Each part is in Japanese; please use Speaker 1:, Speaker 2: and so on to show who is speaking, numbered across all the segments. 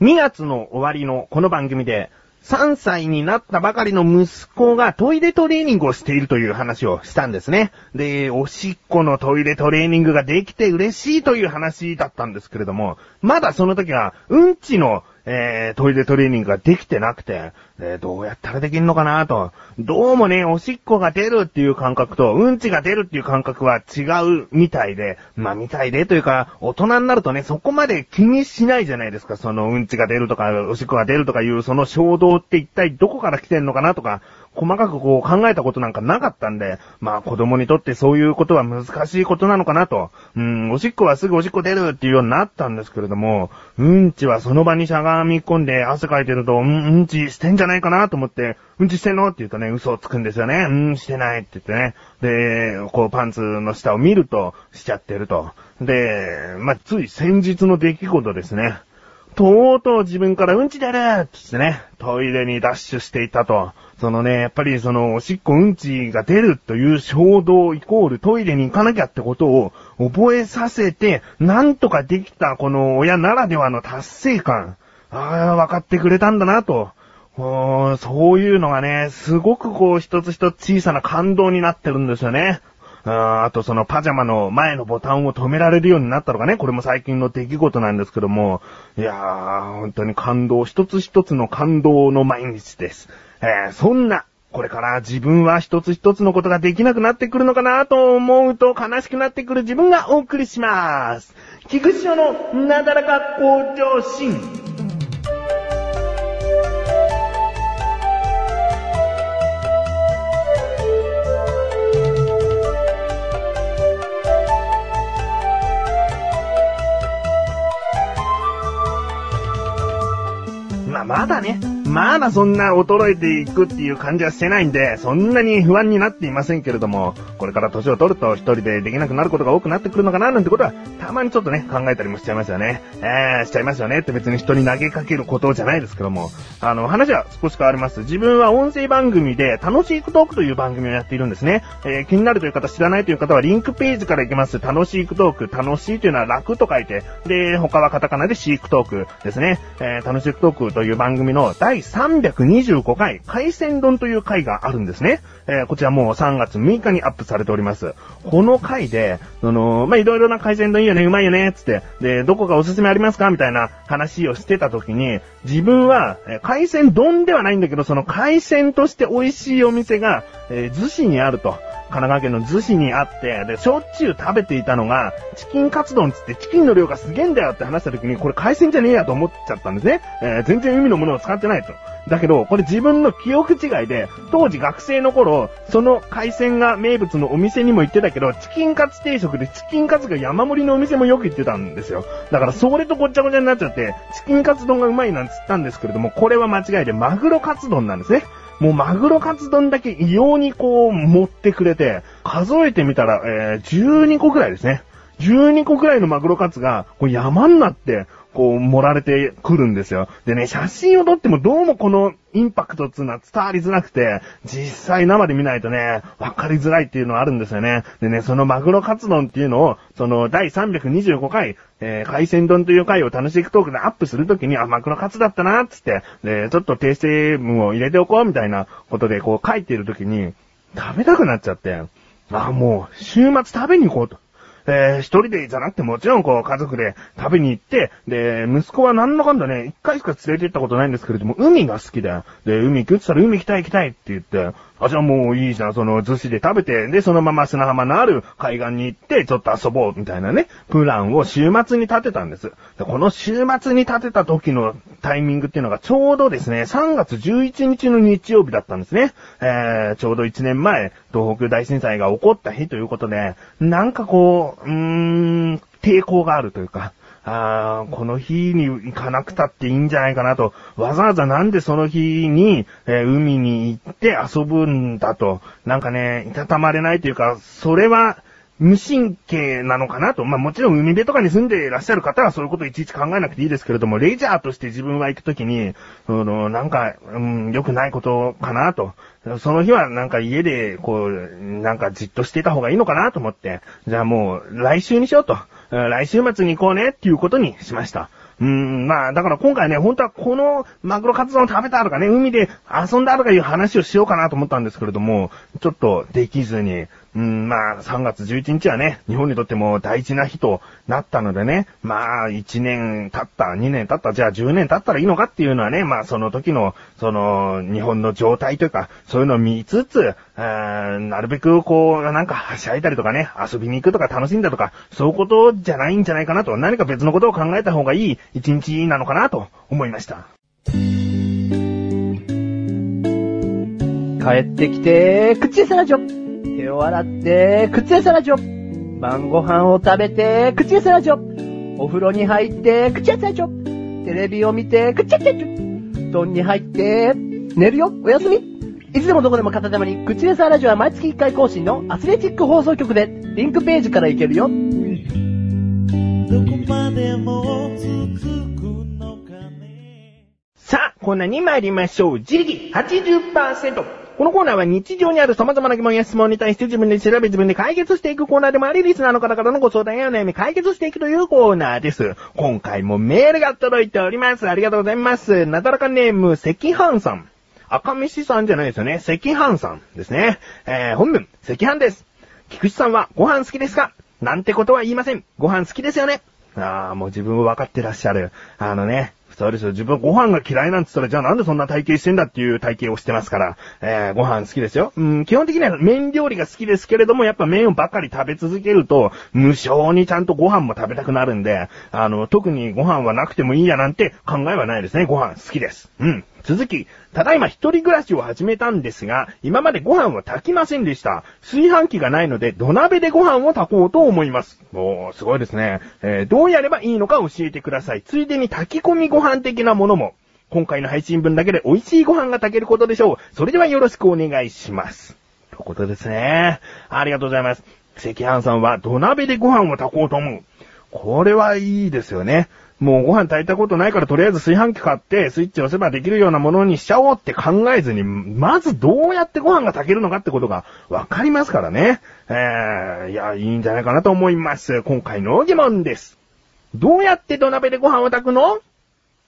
Speaker 1: 2月の終わりのこの番組で、3歳になったばかりの息子がトイレトレーニングをしているという話をしたんですね。で、おしっこのトイレトレーニングができて嬉しいという話だったんですけれども、まだその時は、うんちのえー、トイレトレーニングができてなくて、えー、どうやったらできんのかなと。どうもね、おしっこが出るっていう感覚と、うんちが出るっていう感覚は違うみたいで、まあみたいでというか、大人になるとね、そこまで気にしないじゃないですか。そのうんちが出るとか、おしっこが出るとかいう、その衝動って一体どこから来てんのかなとか、細かくこう考えたことなんかなかったんで、まあ子供にとってそういうことは難しいことなのかなと。うん、おしっこはすぐおしっこ出るっていうようになったんですけれども、うんちはその場にしゃがみ込んで汗かいてると、うん、うんちしてんじゃないかなと思って、うんちしてんのって言うとね、嘘をつくんですよね。うん、してないって言ってね。で、こうパンツの下を見ると、しちゃってると。で、まあ、つい先日の出来事ですね。とうとう自分からうんち出るって言ってね、トイレにダッシュしていたと。そのね、やっぱりその、おしっこうんちが出るという衝動イコールトイレに行かなきゃってことを覚えさせて、なんとかできたこの親ならではの達成感。ああ、分かってくれたんだなと。そういうのがね、すごくこう一つ一つ小さな感動になってるんですよね。ああとそのパジャマの前のボタンを止められるようになったのがね、これも最近の出来事なんですけども、いやー、本当に感動、一つ一つの感動の毎日です。えー、そんな、これから自分は一つ一つのことができなくなってくるのかなと思うと悲しくなってくる自分がお送りします。菊池のなだらか向上心。まあ、まだね、まだそんな衰えていくっていう感じはしてないんで、そんなに不安になっていませんけれども、これから年を取ると一人でできなくなることが多くなってくるのかななんてことは、たまにちょっとね、考えたりもしちゃいますよね。えー、しちゃいますよねって別に人に投げかけることじゃないですけども、あの、話は少し変わります。自分は音声番組で、楽しいクトークという番組をやっているんですね。えー、気になるという方、知らないという方は、リンクページから行けます。楽しいクトーク、楽しいというのは楽と書いて、で、他はカタカナでシークトークですね。えー、楽しいクトークという番組の第325回、海鮮丼という回があるんですね。えー、こちらもう3月6日にアップされております。この回で、その、ま、いろいろな海鮮丼いいよね、うまいよね、つって、で、どこかおすすめありますか？みたいな話をしてた時に、自分は、えー、海鮮丼ではないんだけど、その海鮮として美味しいお店が、えー、逗子にあると。神奈川県の逗子にあって、で、しょっちゅう食べていたのが、チキンカツ丼つってチキンの量がすげえんだよって話した時に、これ海鮮じゃねえやと思っちゃったんですね。えー、全然海のものを使ってないと。だけど、これ自分の記憶違いで、当時学生の頃、その海鮮が名物のお店にも行ってたけど、チキンカツ定食でチキンカツが山盛りのお店もよく行ってたんですよ。だからそれとごっちゃごちゃになっちゃって、チキンカツ丼がうまいなんつったんですけれども、これは間違いでマグロカツ丼なんですね。もうマグロカツ丼だけ異様にこう持ってくれて、数えてみたら、えー、12個くらいですね。12個くらいのマグロカツが、こう山になって、こう、盛られてくるんですよ。でね、写真を撮ってもどうもこのインパクトっていうのは伝わりづらくて、実際生で見ないとね、わかりづらいっていうのはあるんですよね。でね、そのマグロカツ丼っていうのを、その第325回、えー、海鮮丼という回を楽しくトークでアップするときに、あ、マグロカツだったな、つって、で、ちょっと訂正文を入れておこう、みたいなことでこう書いてるときに、食べたくなっちゃって、あ、もう、週末食べに行こうと。えー、一人でじゃなくてもちろんこう家族で食べに行って、で、息子はなんだかんだね、一回しか連れて行ったことないんですけれども、海が好きだよ。で、海行くって言ったら海行きたい行きたいって言って、あ、じゃあもういいじゃん、その寿司で食べて、で、そのまま砂浜のある海岸に行って、ちょっと遊ぼう、みたいなね、プランを週末に立てたんです。で、この週末に立てた時のタイミングっていうのがちょうどですね、3月11日の日曜日だったんですね。えー、ちょうど1年前、東北大震災が起こった日ということで、なんかこうう、ーん、抵抗があるというか、あこの日に行かなくたっていいんじゃないかなと、わざわざなんでその日に、えー、海に行って遊ぶんだと、なんかね、いたたまれないというか、それは、無神経なのかなと。まあもちろん海辺とかに住んでいらっしゃる方はそういうこといちいち考えなくていいですけれども、レジャーとして自分は行くときに、その、なんか、うん、良くないことかなと。その日はなんか家で、こう、なんかじっとしていた方がいいのかなと思って、じゃあもう来週にしようと。来週末に行こうねっていうことにしました。うん、まあ、だから今回ね、本当はこのマグロカツ丼を食べたとかね、海で遊んだとかいう話をしようかなと思ったんですけれども、ちょっとできずに、うん、まあ、3月11日はね、日本にとっても大事な日となったのでね、まあ、1年経った、2年経った、じゃあ10年経ったらいいのかっていうのはね、まあ、その時の、その、日本の状態というか、そういうのを見つつ、なるべくこう、なんか、はしゃいだりとかね、遊びに行くとか楽しんだとか、そういうことじゃないんじゃないかなと、何か別のことを考えた方がいい一日なのかなと思いました。
Speaker 2: 帰ってきて、口餌ラジオ。手を洗って、口餌ラジオ。晩ご飯を食べて、口餌ラジオ。お風呂に入って、口餌ラジオ。テレビを見て、口餌ラジオ。布団に入って、寝るよ、おやすみ。いつでもどこでも片手間に、口レサーラジオは毎月1回更新のアスレチック放送局で、リンクページから行けるよ。どこまでも続
Speaker 1: くのかね。さあ、コーナーに参りましょう。自力80%。このコーナーは日常にある様々な疑問や質問に対して自分で調べ自分で解決していくコーナーでもあり、リスナーの方からのご相談や悩み解決していくというコーナーです。今回もメールが届いております。ありがとうございます。なだらかネーム、赤飯さん。赤飯さんじゃないですよね。赤飯さんですね。えー、本文、赤飯です。菊池さんはご飯好きですか？なんてことは言いません。ご飯好きですよね。ああ、もう自分を分かってらっしゃる。あのね、そうですよ。自分はご飯が嫌いなんつったら、じゃあなんでそんな体型してんだっていう体型をしてますから、えー、ご飯好きですよ。うん、基本的には麺料理が好きですけれども、やっぱ麺をばかり食べ続けると、無性にちゃんとご飯も食べたくなるんで、あの、特にご飯はなくてもいいやなんて考えはないですね。ご飯好きです。うん。続き、ただいま一人暮らしを始めたんですが、今までご飯を炊きませんでした。炊飯器がないので土鍋でご飯を炊こうと思います。おー、すごいですね。えー、どうやればいいのか教えてください。ついでに炊き込みご飯的なものも。今回の配信分だけで美味しいご飯が炊けることでしょう。それではよろしくお願いします。ということですね。ありがとうございます。赤飯さんは土鍋でご飯を炊こうと思う。これはいいですよね。もうご飯炊いたことないからとりあえず炊飯器買ってスイッチ押せばできるようなものにしちゃおうって考えずに、まずどうやってご飯が炊けるのかってことがわかりますからね。えー、いや、いいんじゃないかなと思います。今回の疑問です。どうやって土鍋でご飯を炊くの？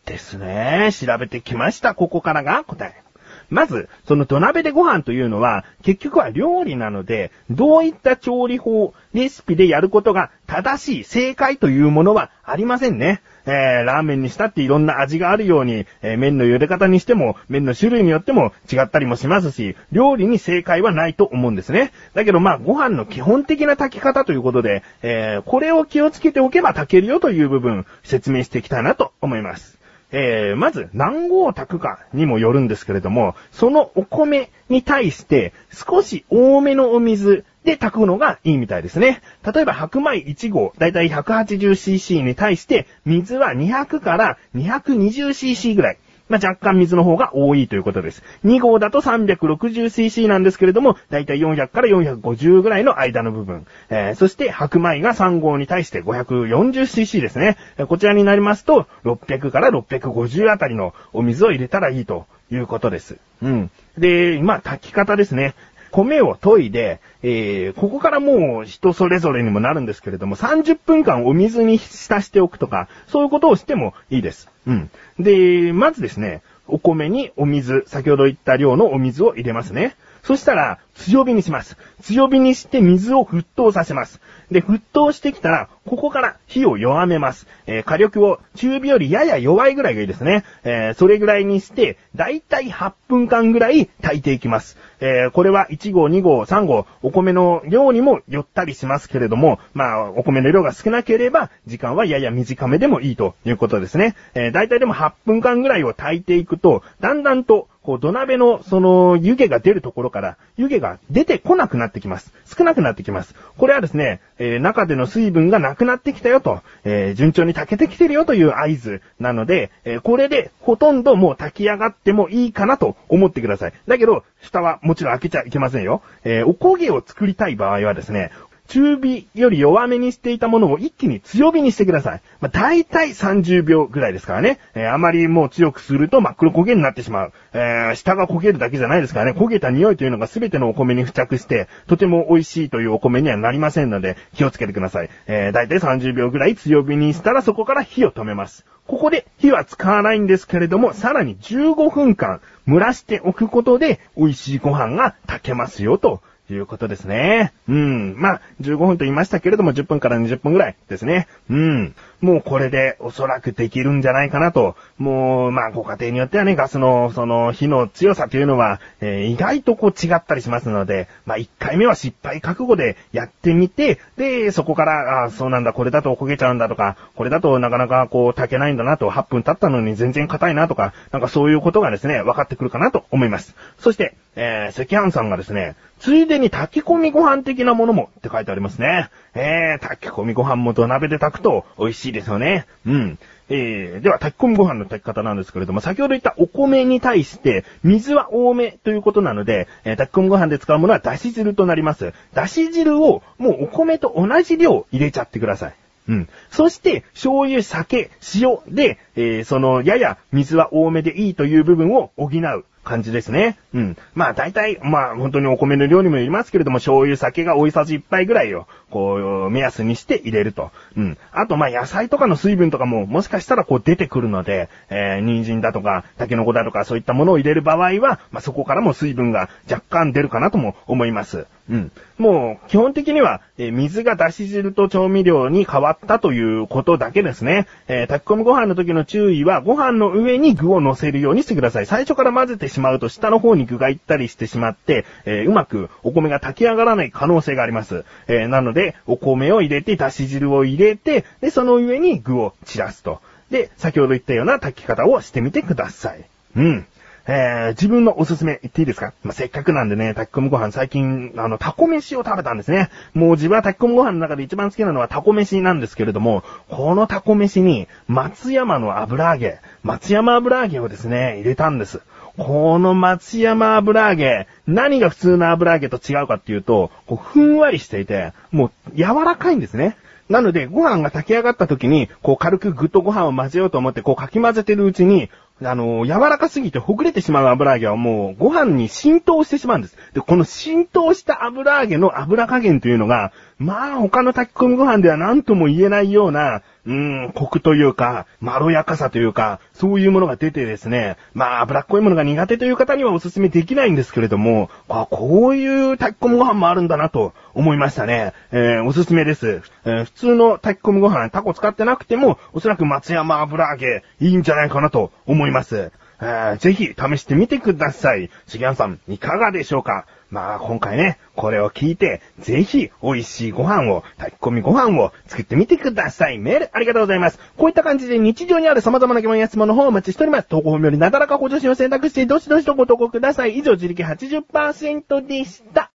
Speaker 1: ですね。調べてきました。ここからが答え。まず、その土鍋でご飯というのは、結局は料理なので、どういった調理法、レシピでやることが正しい、正解というものはありませんね。えー、ラーメンにしたっていろんな味があるように、えー、麺の茹で方にしても、麺の種類によっても違ったりもしますし、料理に正解はないと思うんですね。だけどまあ、ご飯の基本的な炊き方ということで、えー、これを気をつけておけば炊けるよという部分、説明していきたいなと思います。えー、まず、何合炊くかにもよるんですけれども、そのお米に対して少し多めのお水で炊くのがいいみたいですね。例えば白米1合、だいたい 180cc に対して水は200から 220cc ぐらい。まあ、若干水の方が多いということです。2号だと 360cc なんですけれども、だいたい400から450ぐらいの間の部分。えー、そして白米が3号に対して 540cc ですね。こちらになりますと、600から650あたりのお水を入れたらいいということです。うん。で、ま、炊き方ですね。米を研いで、えー、ここからもう人それぞれにもなるんですけれども、30分間お水に浸しておくとか、そういうことをしてもいいです。うん。で、まずですね、お米にお水、先ほど言った量のお水を入れますね。そしたら、強火にします。強火にして水を沸騰させます。で、沸騰してきたら、ここから火を弱めます。えー、火力を中火よりやや弱いぐらいがいいですね。えー、それぐらいにして、だいたい8分間ぐらい炊いていきます。えー、これは1号、2号、3号、お米の量にもよったりしますけれども、まあ、お米の量が少なければ、時間はやや短めでもいいということですね。えー、だいたいでも8分間ぐらいを炊いていくと、だんだんとこう土鍋のその湯気が出るところから湯気が出てこなくなってきます。少なくなってきます。これはですね、えー、中での水分がなくなってきたよと、えー、順調に炊けてきてるよという合図なので、えー、これでほとんどもう炊き上がってもいいかなと思ってください。だけど、蓋はもちろん開けちゃいけませんよ。えおこげを作りたい場合はですね、中火より弱めにしていたものを一気に強火にしてください。まあ、大体30秒ぐらいですからね。えー、あまりもう強くすると真っ黒焦げになってしまう。えー、下が焦げるだけじゃないですからね。焦げた匂いというのが全てのお米に付着して、とても美味しいというお米にはなりませんので、気をつけてください。えー、大体30秒ぐらい強火にしたらそこから火を止めます。ここで火は使わないんですけれども、さらに15分間蒸らしておくことで美味しいご飯が炊けますよということですね。うん。まあ、15分と言いましたけれども、10分から20分ぐらいですね。うん。もうこれでおそらくできるんじゃないかなと。もう、まあ、ご家庭によってはね、ガスの、その、火の強さというのは、えー、意外とこう違ったりしますので、まあ、1回目は失敗覚悟でやってみて、で、そこから、あそうなんだ、これだと焦げちゃうんだとか、これだとなかなかこう、炊けないんだなと、8分経ったのに全然硬いなとか、なんかそういうことがですね、分かってくるかなと思います。そして、えー、赤飯さんがですね、ついでにに炊き込みご飯的なものもって書いてありますね。えー、炊き込みご飯も土鍋で炊くと美味しいですよね。うん。えー、では炊き込みご飯の炊き方なんですけれども、先ほど言ったお米に対して水は多めということなので、えー、炊き込みご飯で使うものはだし汁となります。だし汁をもうお米と同じ量入れちゃってください。うん。そして、醤油、酒、塩で、えー、その、やや水は多めでいいという部分を補う。感じですね。うん。まあ大体、まあ本当にお米の量にもよりますけれども、醤油、酒が大さじ1杯ぐらいを、こう、目安にして入れると。うん。あとまあ野菜とかの水分とかも、もしかしたらこう出てくるので、えー、人参だとか、タケノコだとか、そういったものを入れる場合は、まあそこからも水分が若干出るかなとも思います。うん。もう、基本的には、えー、水が出し汁と調味料に変わったということだけですね。えー、炊き込みご飯の時の注意は、ご飯の上に具を乗せるようにしてください。最初から混ぜてしまうと、下の方に具が行ったりしてしまって、えー、うまくお米が炊き上がらない可能性があります。えなので、お米を入れて、だし汁を入れて、で、その上に具を散らすと。で、先ほど言ったような炊き方をしてみてください。うん。えー、自分のおすすめ言っていいですか？まあ、せっかくなんでね、炊き込みご飯最近、あの、タコ飯を食べたんですね。もう自分は炊き込みご飯の中で一番好きなのはタコ飯なんですけれども、このタコ飯に松山の油揚げ、松山油揚げをですね、入れたんです。この松山油揚げ、何が普通の油揚げと違うかっていうと、こうふんわりしていて、もう柔らかいんですね。なので、ご飯が炊き上がった時に、こう軽くぐっとご飯を混ぜようと思って、こうかき混ぜてるうちに、あの、柔らかすぎてほぐれてしまう油揚げはもうご飯に浸透してしまうんです。で、この浸透した油揚げの油加減というのが、まあ他の炊き込みご飯では何とも言えないような、うーん、コクというか、まろやかさというか、そういうものが出てですね、まあ脂っこいものが苦手という方にはお勧めできないんですけれども、あこういう炊き込みご飯もあるんだなと思いましたね。えー、おすすめです。えー、普通の炊き込みご飯、タコ使ってなくても、おそらく松山油揚げ、いいんじゃないかなと思います。えー、ぜひ試してみてください。しぎやんさん、いかがでしょうか？まあ今回ね、これを聞いて、ぜひ美味しいご飯を、炊き込みご飯を作ってみてください。メールありがとうございます。こういった感じで日常にある様々な疑問や質問の方をお待ちしております。投稿本よりなだらかご助身を選択して、どしどしとご投稿ください。以上、自力80%でした。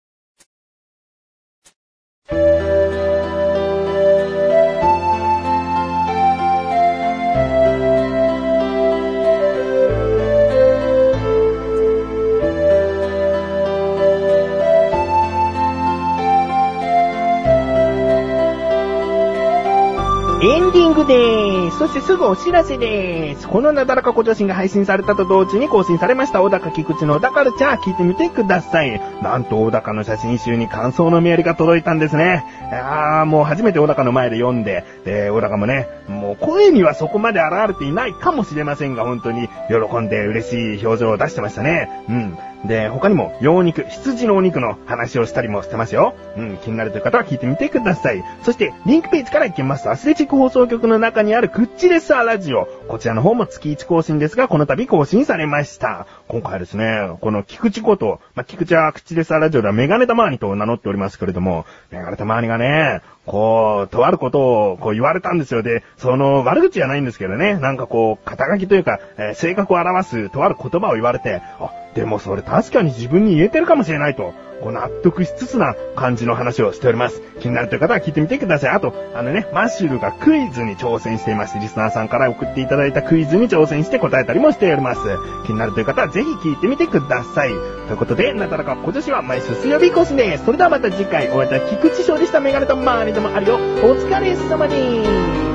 Speaker 1: エンディングでーす。そしてすぐお知らせでーす。このなだらかご女子が配信されたと同時に更新されました小高菊池の小高ルチャー聞いてみてください。なんと小高の写真集に感想のメールが届いたんですね。あー、もう初めて小高の前で読んで、で、小高もね、もう声にはそこまで現れていないかもしれませんが、本当に喜んで嬉しい表情を出してましたね。うん。で、他にも、羊肉、羊のお肉の話をしたりもしてますよ。うん、気になるという方は聞いてみてください。そして、リンクページから行きますと、アスレチック放送局の中にあるクッチレッサーラジオ。こちらの方も月1更新ですが、この度更新されました。今回はですね、この菊池こと、まあ、菊池はクッチレッサーラジオではメガネタマーニと名乗っておりますけれども、メガネタマーニがね、こう、とあることを、こう言われたんですよ。で、その、悪口じゃないんですけどね、なんかこう、肩書きというか、えー、性格を表す、とある言葉を言われて、あ、でもそれ確かに自分に言えてるかもしれないと、こう納得しつつな感じの話をしております。気になるという方は聞いてみてください。あと、あのね、マッシュルがクイズに挑戦しています。リスナーさんから送っていただいたクイズに挑戦して答えたりもしております。気になるという方はぜひ聞いてみてください。ということで、なだらか今年は毎週水曜日更新です。それではまた次回、お会いいた菊池勝利したメガネとマーニでもあるよ。お疲れ様です。